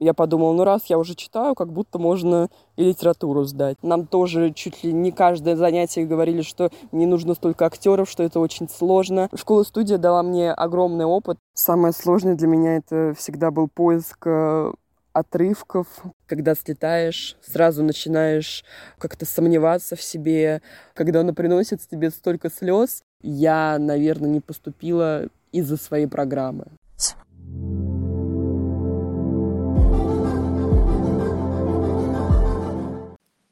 Я подумала, ну раз я уже читаю, как будто можно и литературу сдать. Нам тоже чуть ли не каждое занятие говорили, что не нужно столько актеров, что это очень сложно. Школа-студия дала мне огромный опыт. Самое сложное для меня это всегда был поиск э, отрывков, когда слетаешь, сразу начинаешь как-то сомневаться в себе, когда она приносит тебе столько слез. Я, наверное, не поступила из-за своей программы.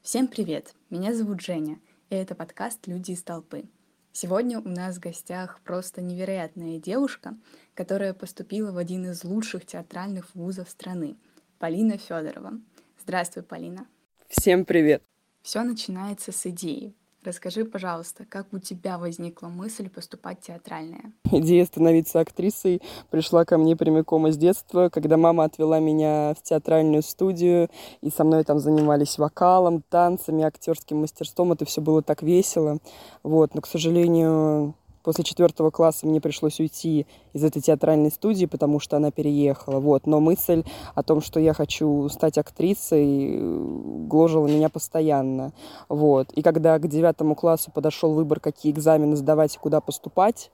Всем привет! Меня зовут Женя, и это подкаст «Люди из толпы». Сегодня у нас в гостях просто невероятная девушка, которая поступила в один из лучших театральных вузов страны — Полина Федорова. Здравствуй, Полина. Всем привет! Все начинается с идеи. Расскажи, пожалуйста, как у тебя возникла мысль поступать в театральное? Идея становиться актрисой пришла ко мне прямиком из детства, когда мама отвела меня в театральную студию, и со мной там занимались вокалом, танцами, актерским мастерством. Это все было так весело. Вот. Но, к сожалению, После четвертого класса мне пришлось уйти из этой театральной студии, потому что она переехала. Вот. Но мысль о том, что я хочу стать актрисой, гложила меня постоянно. Вот. И когда к девятому классу подошел выбор, какие экзамены сдавать и куда поступать,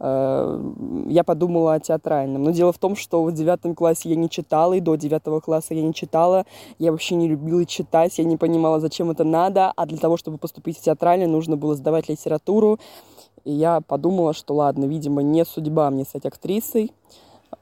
э, я подумала о театральном. Но дело в том, что в девятом классе я не читала, и до девятого класса я не читала. Я вообще не любила читать, я не понимала, зачем это надо. А для того, чтобы поступить в театральный, нужно было сдавать литературу. И я подумала, что ладно, видимо, не судьба мне стать актрисой.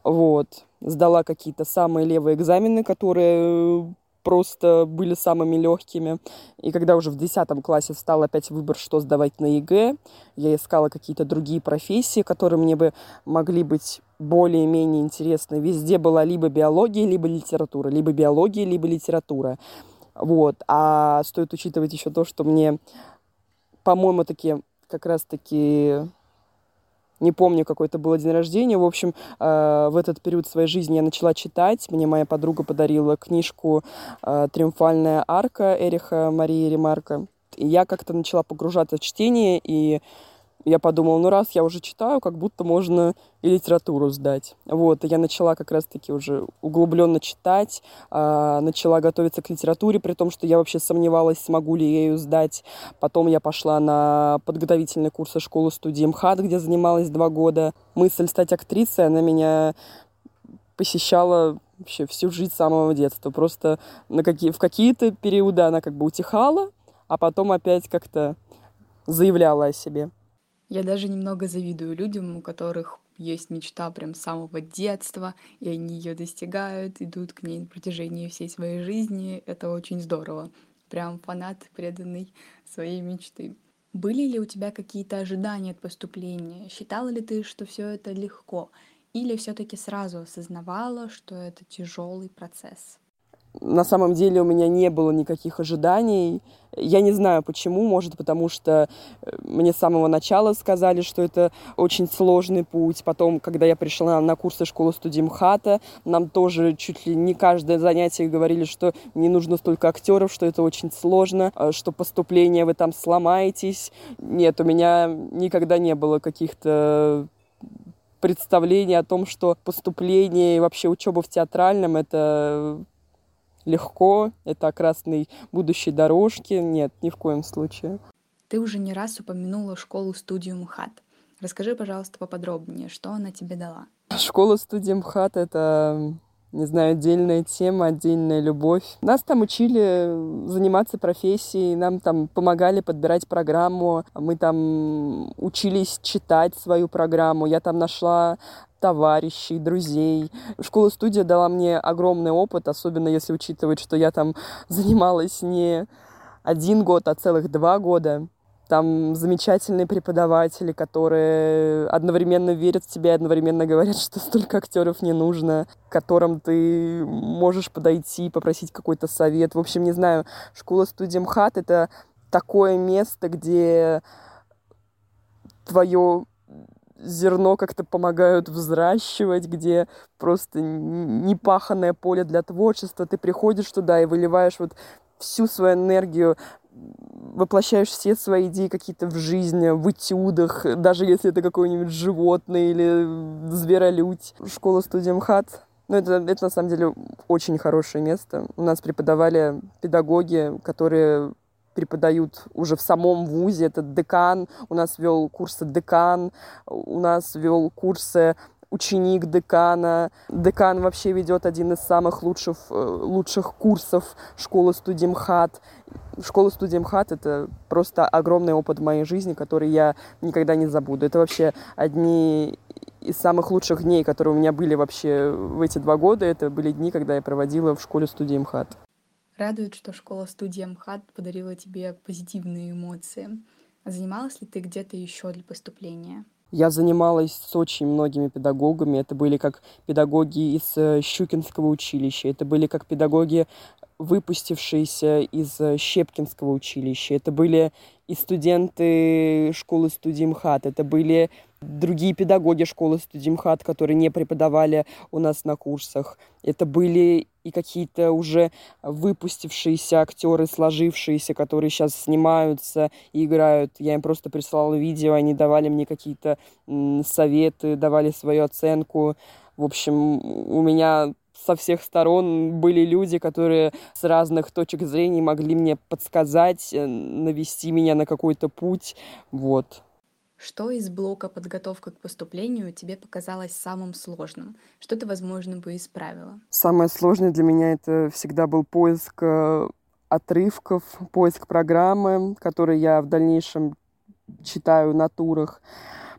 Вот. Сдала какие-то самые левые экзамены, которые просто были самыми легкими. И когда уже в 10 классе встал опять выбор, что сдавать на ЕГЭ, я искала какие-то другие профессии, которые мне бы могли быть более-менее интересны. Везде была либо биология, либо литература, либо биология, либо литература. Вот. А стоит учитывать еще то, что мне, по-моему, таки как раз-таки не помню, какой это был день рождения. В общем, э, в этот период своей жизни я начала читать. Мне моя подруга подарила книжку э, «Триумфальная арка» Эриха Марии Ремарка. И я как-то начала погружаться в чтение, и я подумала, ну раз я уже читаю, как будто можно и литературу сдать. Вот, и я начала как раз-таки уже углубленно читать, а, начала готовиться к литературе, при том, что я вообще сомневалась, смогу ли я ее сдать. Потом я пошла на подготовительные курсы школы студии МХАТ, где занималась два года. Мысль стать актрисой, она меня посещала вообще всю жизнь с самого детства. Просто на какие, в какие-то периоды она как бы утихала, а потом опять как-то заявляла о себе. Я даже немного завидую людям, у которых есть мечта прям с самого детства, и они ее достигают, идут к ней на протяжении всей своей жизни. Это очень здорово. Прям фанат, преданный своей мечты. Были ли у тебя какие-то ожидания от поступления? Считала ли ты, что все это легко? Или все-таки сразу осознавала, что это тяжелый процесс? На самом деле у меня не было никаких ожиданий. Я не знаю почему, может потому что э, мне с самого начала сказали, что это очень сложный путь. Потом, когда я пришла на курсы школы студии МХАТа, нам тоже чуть ли не каждое занятие говорили, что не нужно столько актеров, что это очень сложно, э, что поступление вы там сломаетесь. Нет, у меня никогда не было каких-то представлений о том, что поступление и вообще учеба в театральном это легко, это о красной будущей дорожке. Нет, ни в коем случае. Ты уже не раз упомянула школу-студию МХАТ. Расскажи, пожалуйста, поподробнее, что она тебе дала. Школа-студия МХАТ — это не знаю, отдельная тема, отдельная любовь. Нас там учили заниматься профессией, нам там помогали подбирать программу, мы там учились читать свою программу. Я там нашла товарищей, друзей. Школа-студия дала мне огромный опыт, особенно если учитывать, что я там занималась не один год, а целых два года. Там замечательные преподаватели, которые одновременно верят в тебя и одновременно говорят, что столько актеров не нужно, к которым ты можешь подойти, попросить какой-то совет. В общем, не знаю, школа-студия МХАТ — это такое место, где твое зерно как-то помогают взращивать, где просто непаханное поле для творчества. Ты приходишь туда и выливаешь вот всю свою энергию, воплощаешь все свои идеи какие-то в жизни, в этюдах, даже если это какое-нибудь животное или зверолюдь. Школа студия МХАТ Ну, это, это на самом деле очень хорошее место. У нас преподавали педагоги, которые преподают уже в самом ВУЗе. Это декан, у нас вел курсы декан, у нас вел курсы ученик декана. Декан вообще ведет один из самых лучших, э, лучших курсов школы студимхат. Школа студимхат — это просто огромный опыт в моей жизни, который я никогда не забуду. Это вообще одни из самых лучших дней, которые у меня были вообще в эти два года. Это были дни, когда я проводила в школе студии МХАТ. Радует, что школа студия МХАТ подарила тебе позитивные эмоции. А занималась ли ты где-то еще для поступления? Я занималась с очень многими педагогами. Это были как педагоги из э, Щукинского училища, это были как педагоги, выпустившиеся из э, Щепкинского училища, это были и студенты школы студии МХАТ, это были другие педагоги школы студимхат, которые не преподавали у нас на курсах. Это были и какие-то уже выпустившиеся актеры, сложившиеся, которые сейчас снимаются и играют. Я им просто присылала видео, они давали мне какие-то советы, давали свою оценку. В общем, у меня со всех сторон были люди, которые с разных точек зрения могли мне подсказать, э, навести меня на какой-то путь. Вот. Что из блока подготовка к поступлению тебе показалось самым сложным? Что ты, возможно, бы исправила? Самое сложное для меня это всегда был поиск э, отрывков, поиск программы, которые я в дальнейшем читаю на турах,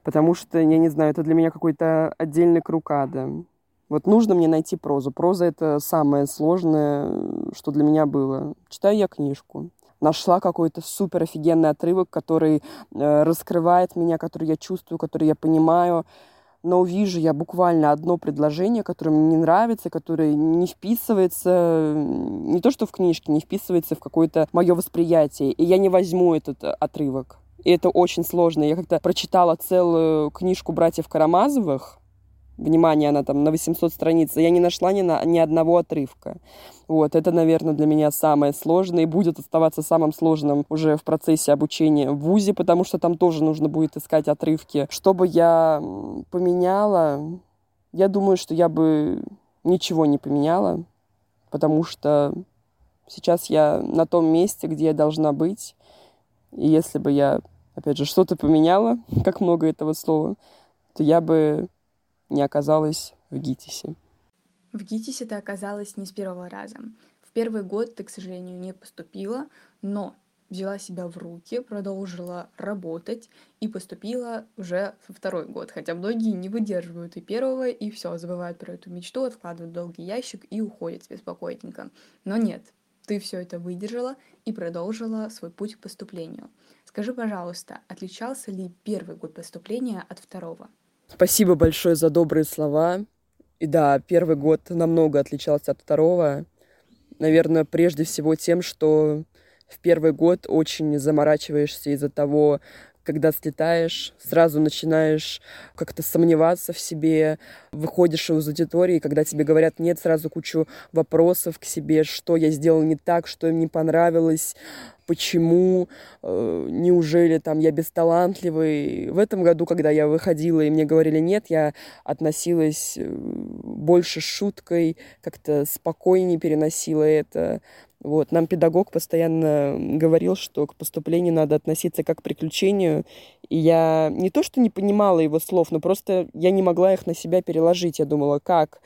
потому что, я не знаю, это для меня какой-то отдельный круг ада. Вот нужно мне найти прозу. Проза — это самое сложное, что для меня было. Читаю я книжку нашла какой-то супер офигенный отрывок, который э, раскрывает меня, который я чувствую, который я понимаю. Но увижу я буквально одно предложение, которое мне не нравится, которое не вписывается, не то что в книжке, не вписывается в какое-то мое восприятие. И я не возьму этот э, отрывок. И это очень сложно. Я как-то прочитала целую книжку братьев Карамазовых, внимание, она там на 800 страниц, я не нашла ни, на, ни одного отрывка. Вот, это, наверное, для меня самое сложное и будет оставаться самым сложным уже в процессе обучения в ВУЗе, потому что там тоже нужно будет искать отрывки. Что бы я поменяла, я думаю, что я бы ничего не поменяла, потому что сейчас я на том месте, где я должна быть. И если бы я, опять же, что-то поменяла, как много этого слова, то я бы не оказалась в ГИТИСе. В ГИТИСе ты оказалась не с первого раза. В первый год ты, к сожалению, не поступила, но взяла себя в руки, продолжила работать и поступила уже во второй год. Хотя многие не выдерживают и первого, и все, забывают про эту мечту, откладывают долгий ящик и уходят спокойненько. Но нет, ты все это выдержала и продолжила свой путь к поступлению. Скажи, пожалуйста, отличался ли первый год поступления от второго? Спасибо большое за добрые слова. И да, первый год намного отличался от второго. Наверное, прежде всего тем, что в первый год очень заморачиваешься из-за того, когда слетаешь, сразу начинаешь как-то сомневаться в себе, выходишь из аудитории, когда тебе говорят нет, сразу кучу вопросов к себе, что я сделал не так, что им не понравилось, почему, э, неужели там я бесталантливый. В этом году, когда я выходила и мне говорили нет, я относилась э, больше с шуткой, как-то спокойнее переносила это. Вот. Нам педагог постоянно говорил, что к поступлению надо относиться как к приключению. И я не то, что не понимала его слов, но просто я не могла их на себя переложить. Я думала, как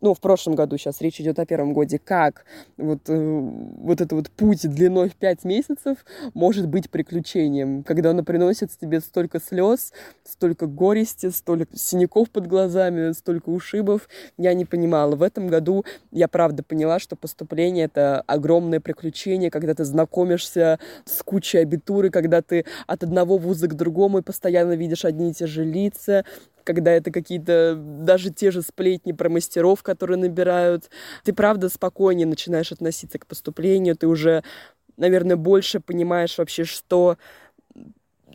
ну, в прошлом году, сейчас речь идет о первом годе, как вот, э, вот этот вот путь длиной в пять месяцев может быть приключением, когда он приносит тебе столько слез, столько горести, столько синяков под глазами, столько ушибов, я не понимала. В этом году я правда поняла, что поступление — это огромное приключение, когда ты знакомишься с кучей абитуры, когда ты от одного вуза к другому и постоянно видишь одни и те же лица, когда это какие-то даже те же сплетни про мастеров, которые набирают. Ты, правда, спокойнее начинаешь относиться к поступлению, ты уже, наверное, больше понимаешь вообще, что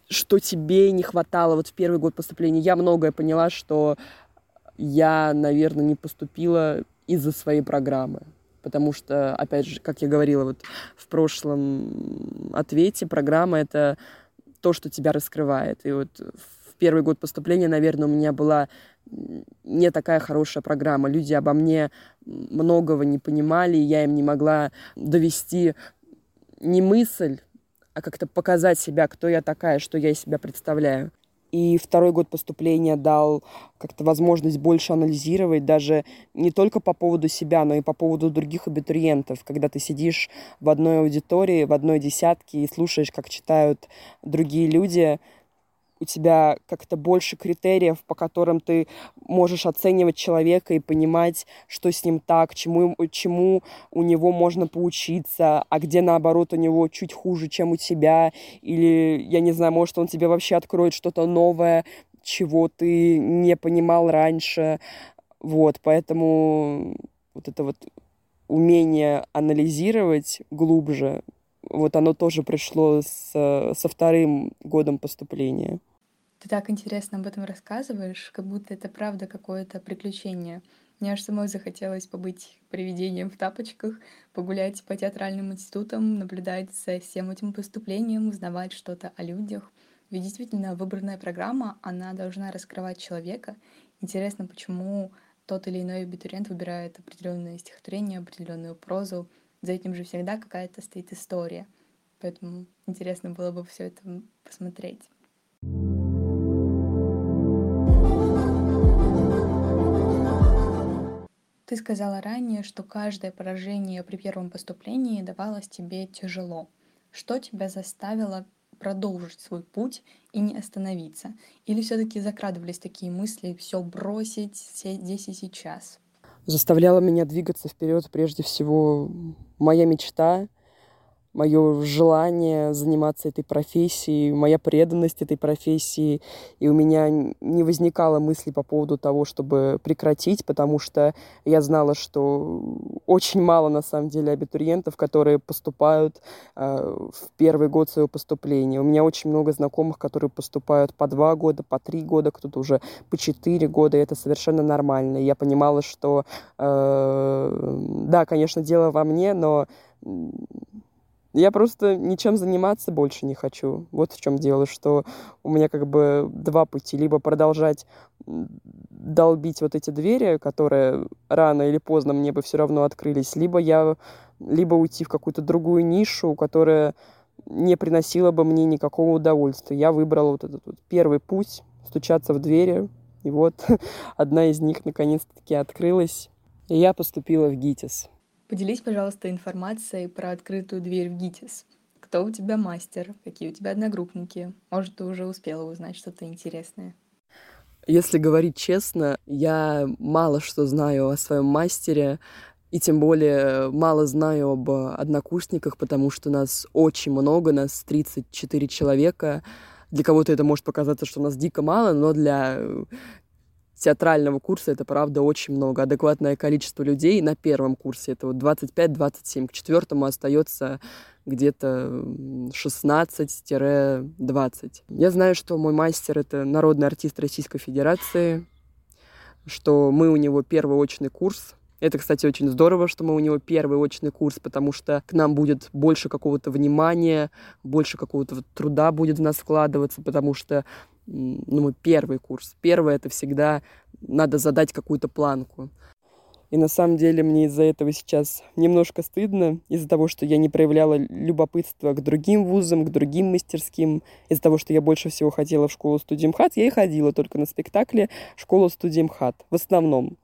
что тебе не хватало вот в первый год поступления. Я многое поняла, что я, наверное, не поступила из-за своей программы. Потому что, опять же, как я говорила вот в прошлом ответе, программа — это то, что тебя раскрывает. И вот первый год поступления, наверное, у меня была не такая хорошая программа. Люди обо мне многого не понимали, я им не могла довести не мысль, а как-то показать себя, кто я такая, что я из себя представляю. И второй год поступления дал как-то возможность больше анализировать даже не только по поводу себя, но и по поводу других абитуриентов. Когда ты сидишь в одной аудитории, в одной десятке и слушаешь, как читают другие люди, у тебя как-то больше критериев, по которым ты можешь оценивать человека и понимать, что с ним так, чему, чему у него можно поучиться, а где, наоборот, у него чуть хуже, чем у тебя, или, я не знаю, может, он тебе вообще откроет что-то новое, чего ты не понимал раньше. Вот, поэтому вот это вот умение анализировать глубже, вот оно тоже пришло с, со вторым годом поступления. Ты так интересно об этом рассказываешь, как будто это правда какое-то приключение. Мне аж самой захотелось побыть привидением в тапочках, погулять по театральным институтам, наблюдать за всем этим поступлением, узнавать что-то о людях. Ведь действительно выбранная программа, она должна раскрывать человека. Интересно, почему тот или иной абитуриент выбирает определенное стихотворение, определенную прозу. За этим же всегда какая-то стоит история. Поэтому интересно было бы все это посмотреть. Ты сказала ранее, что каждое поражение при первом поступлении давалось тебе тяжело. Что тебя заставило продолжить свой путь и не остановиться? Или все-таки закрадывались такие мысли все бросить здесь и сейчас? Заставляла меня двигаться вперед прежде всего моя мечта — мое желание заниматься этой профессией, моя преданность этой профессии. И у меня не возникало мысли по поводу того, чтобы прекратить, потому что я знала, что очень мало на самом деле абитуриентов, которые поступают э, в первый год своего поступления. У меня очень много знакомых, которые поступают по два года, по три года, кто-то уже по четыре года, и это совершенно нормально. И я понимала, что э, да, конечно, дело во мне, но я просто ничем заниматься больше не хочу. Вот в чем дело, что у меня как бы два пути. Либо продолжать долбить вот эти двери, которые рано или поздно мне бы все равно открылись, либо я либо уйти в какую-то другую нишу, которая не приносила бы мне никакого удовольствия. Я выбрала вот этот вот первый путь, стучаться в двери, и вот одна из них наконец-таки открылась, и я поступила в ГИТИС. Поделись, пожалуйста, информацией про открытую дверь в ГИТИС. Кто у тебя мастер? Какие у тебя одногруппники? Может, ты уже успела узнать что-то интересное? Если говорить честно, я мало что знаю о своем мастере, и тем более мало знаю об однокурсниках, потому что нас очень много, нас 34 человека. Для кого-то это может показаться, что нас дико мало, но для театрального курса это, правда, очень много. Адекватное количество людей на первом курсе это вот 25-27. К четвертому остается где-то 16-20. Я знаю, что мой мастер — это народный артист Российской Федерации, что мы у него первый очный курс. Это, кстати, очень здорово, что мы у него первый очный курс, потому что к нам будет больше какого-то внимания, больше какого-то труда будет в нас вкладываться, потому что ну, первый курс. Первый — это всегда надо задать какую-то планку. И на самом деле мне из-за этого сейчас немножко стыдно, из-за того, что я не проявляла любопытства к другим вузам, к другим мастерским, из-за того, что я больше всего хотела в школу студии МХАТ, я и ходила только на спектакле школу студии МХАТ, в основном.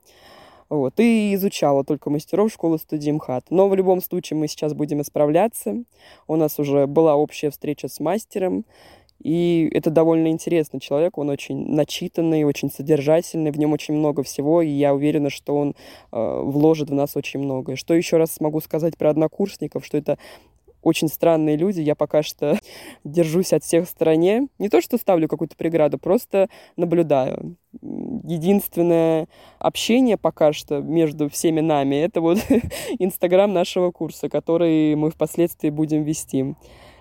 Вот, и изучала только мастеров школы студии МХАТ. Но в любом случае мы сейчас будем исправляться. У нас уже была общая встреча с мастером, и это довольно интересный человек, он очень начитанный, очень содержательный, в нем очень много всего, и я уверена, что он э, вложит в нас очень многое. Что еще раз смогу сказать про однокурсников, что это очень странные люди, я пока что держусь от всех в стороне. Не то, что ставлю какую-то преграду, просто наблюдаю. Единственное общение пока что между всеми нами — это вот Инстаграм нашего курса, который мы впоследствии будем вести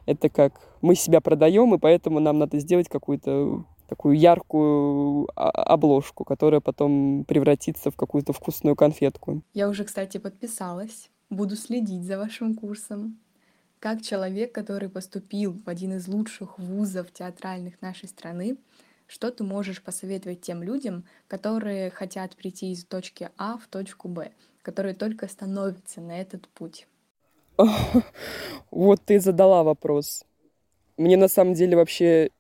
это как мы себя продаем, и поэтому нам надо сделать какую-то такую яркую а, обложку, которая потом превратится в какую-то вкусную конфетку. Я уже, кстати, подписалась. Буду следить за вашим курсом. Как человек, который поступил в один из лучших вузов театральных нашей страны, Что ты можешь посоветовать тем людям, которые хотят прийти из точки А в точку Б, которые только становятся на этот путь? Вот ты задала вопрос. Мне на самом деле вообще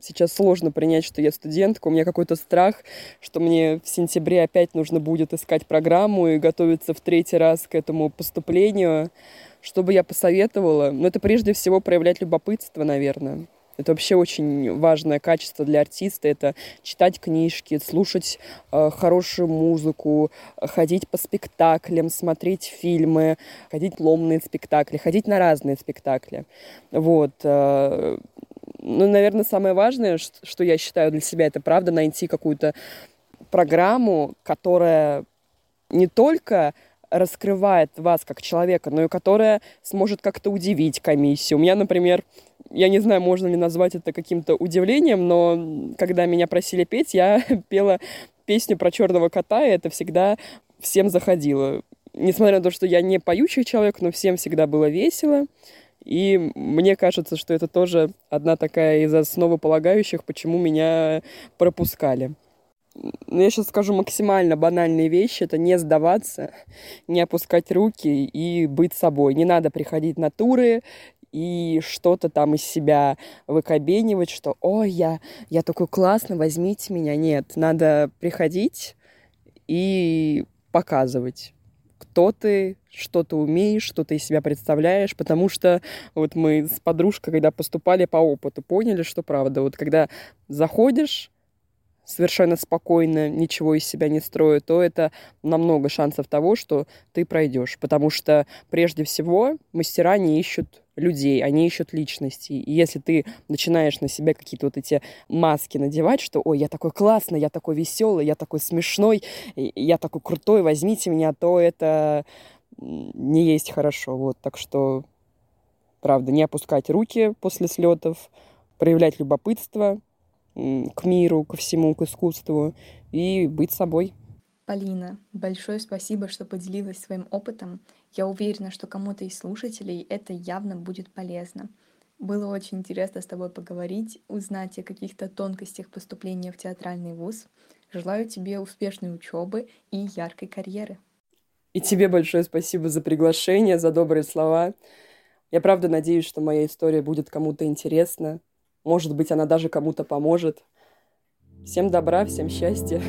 сейчас сложно принять, что я студентка. У меня какой-то страх, что мне в сентябре опять нужно будет искать программу и готовиться в третий раз к этому поступлению. Что бы я посоветовала? Ну, это прежде всего проявлять любопытство, наверное. Это вообще очень важное качество для артиста. Это читать книжки, слушать э, хорошую музыку, ходить по спектаклям, смотреть фильмы, ходить ломные спектакли, ходить на разные спектакли. Вот. Э, ну, наверное, самое важное, что я считаю для себя, это правда найти какую-то программу, которая не только раскрывает вас как человека, но и которая сможет как-то удивить комиссию. У меня, например, я не знаю, можно ли назвать это каким-то удивлением, но когда меня просили петь, я пела песню про черного кота, и это всегда всем заходило. Несмотря на то, что я не поющий человек, но всем всегда было весело. И мне кажется, что это тоже одна такая из основополагающих, почему меня пропускали. Но ну, я сейчас скажу максимально банальные вещи. Это не сдаваться, не опускать руки и быть собой. Не надо приходить на туры и что-то там из себя выкобенивать, что «Ой, я, я такой классный, возьмите меня». Нет, надо приходить и показывать кто ты, что ты умеешь, что ты из себя представляешь, потому что вот мы с подружкой, когда поступали по опыту, поняли, что правда. Вот когда заходишь, совершенно спокойно, ничего из себя не строя, то это намного шансов того, что ты пройдешь. Потому что прежде всего мастера не ищут людей, они ищут личности. И если ты начинаешь на себя какие-то вот эти маски надевать, что «Ой, я такой классный, я такой веселый, я такой смешной, я такой крутой, возьмите меня», то это не есть хорошо. Вот, так что, правда, не опускать руки после слетов, проявлять любопытство, к миру, ко всему, к искусству и быть собой. Полина, большое спасибо, что поделилась своим опытом. Я уверена, что кому-то из слушателей это явно будет полезно. Было очень интересно с тобой поговорить, узнать о каких-то тонкостях поступления в театральный вуз. Желаю тебе успешной учебы и яркой карьеры. И тебе большое спасибо за приглашение, за добрые слова. Я правда надеюсь, что моя история будет кому-то интересна. Может быть, она даже кому-то поможет. Всем добра, всем счастья.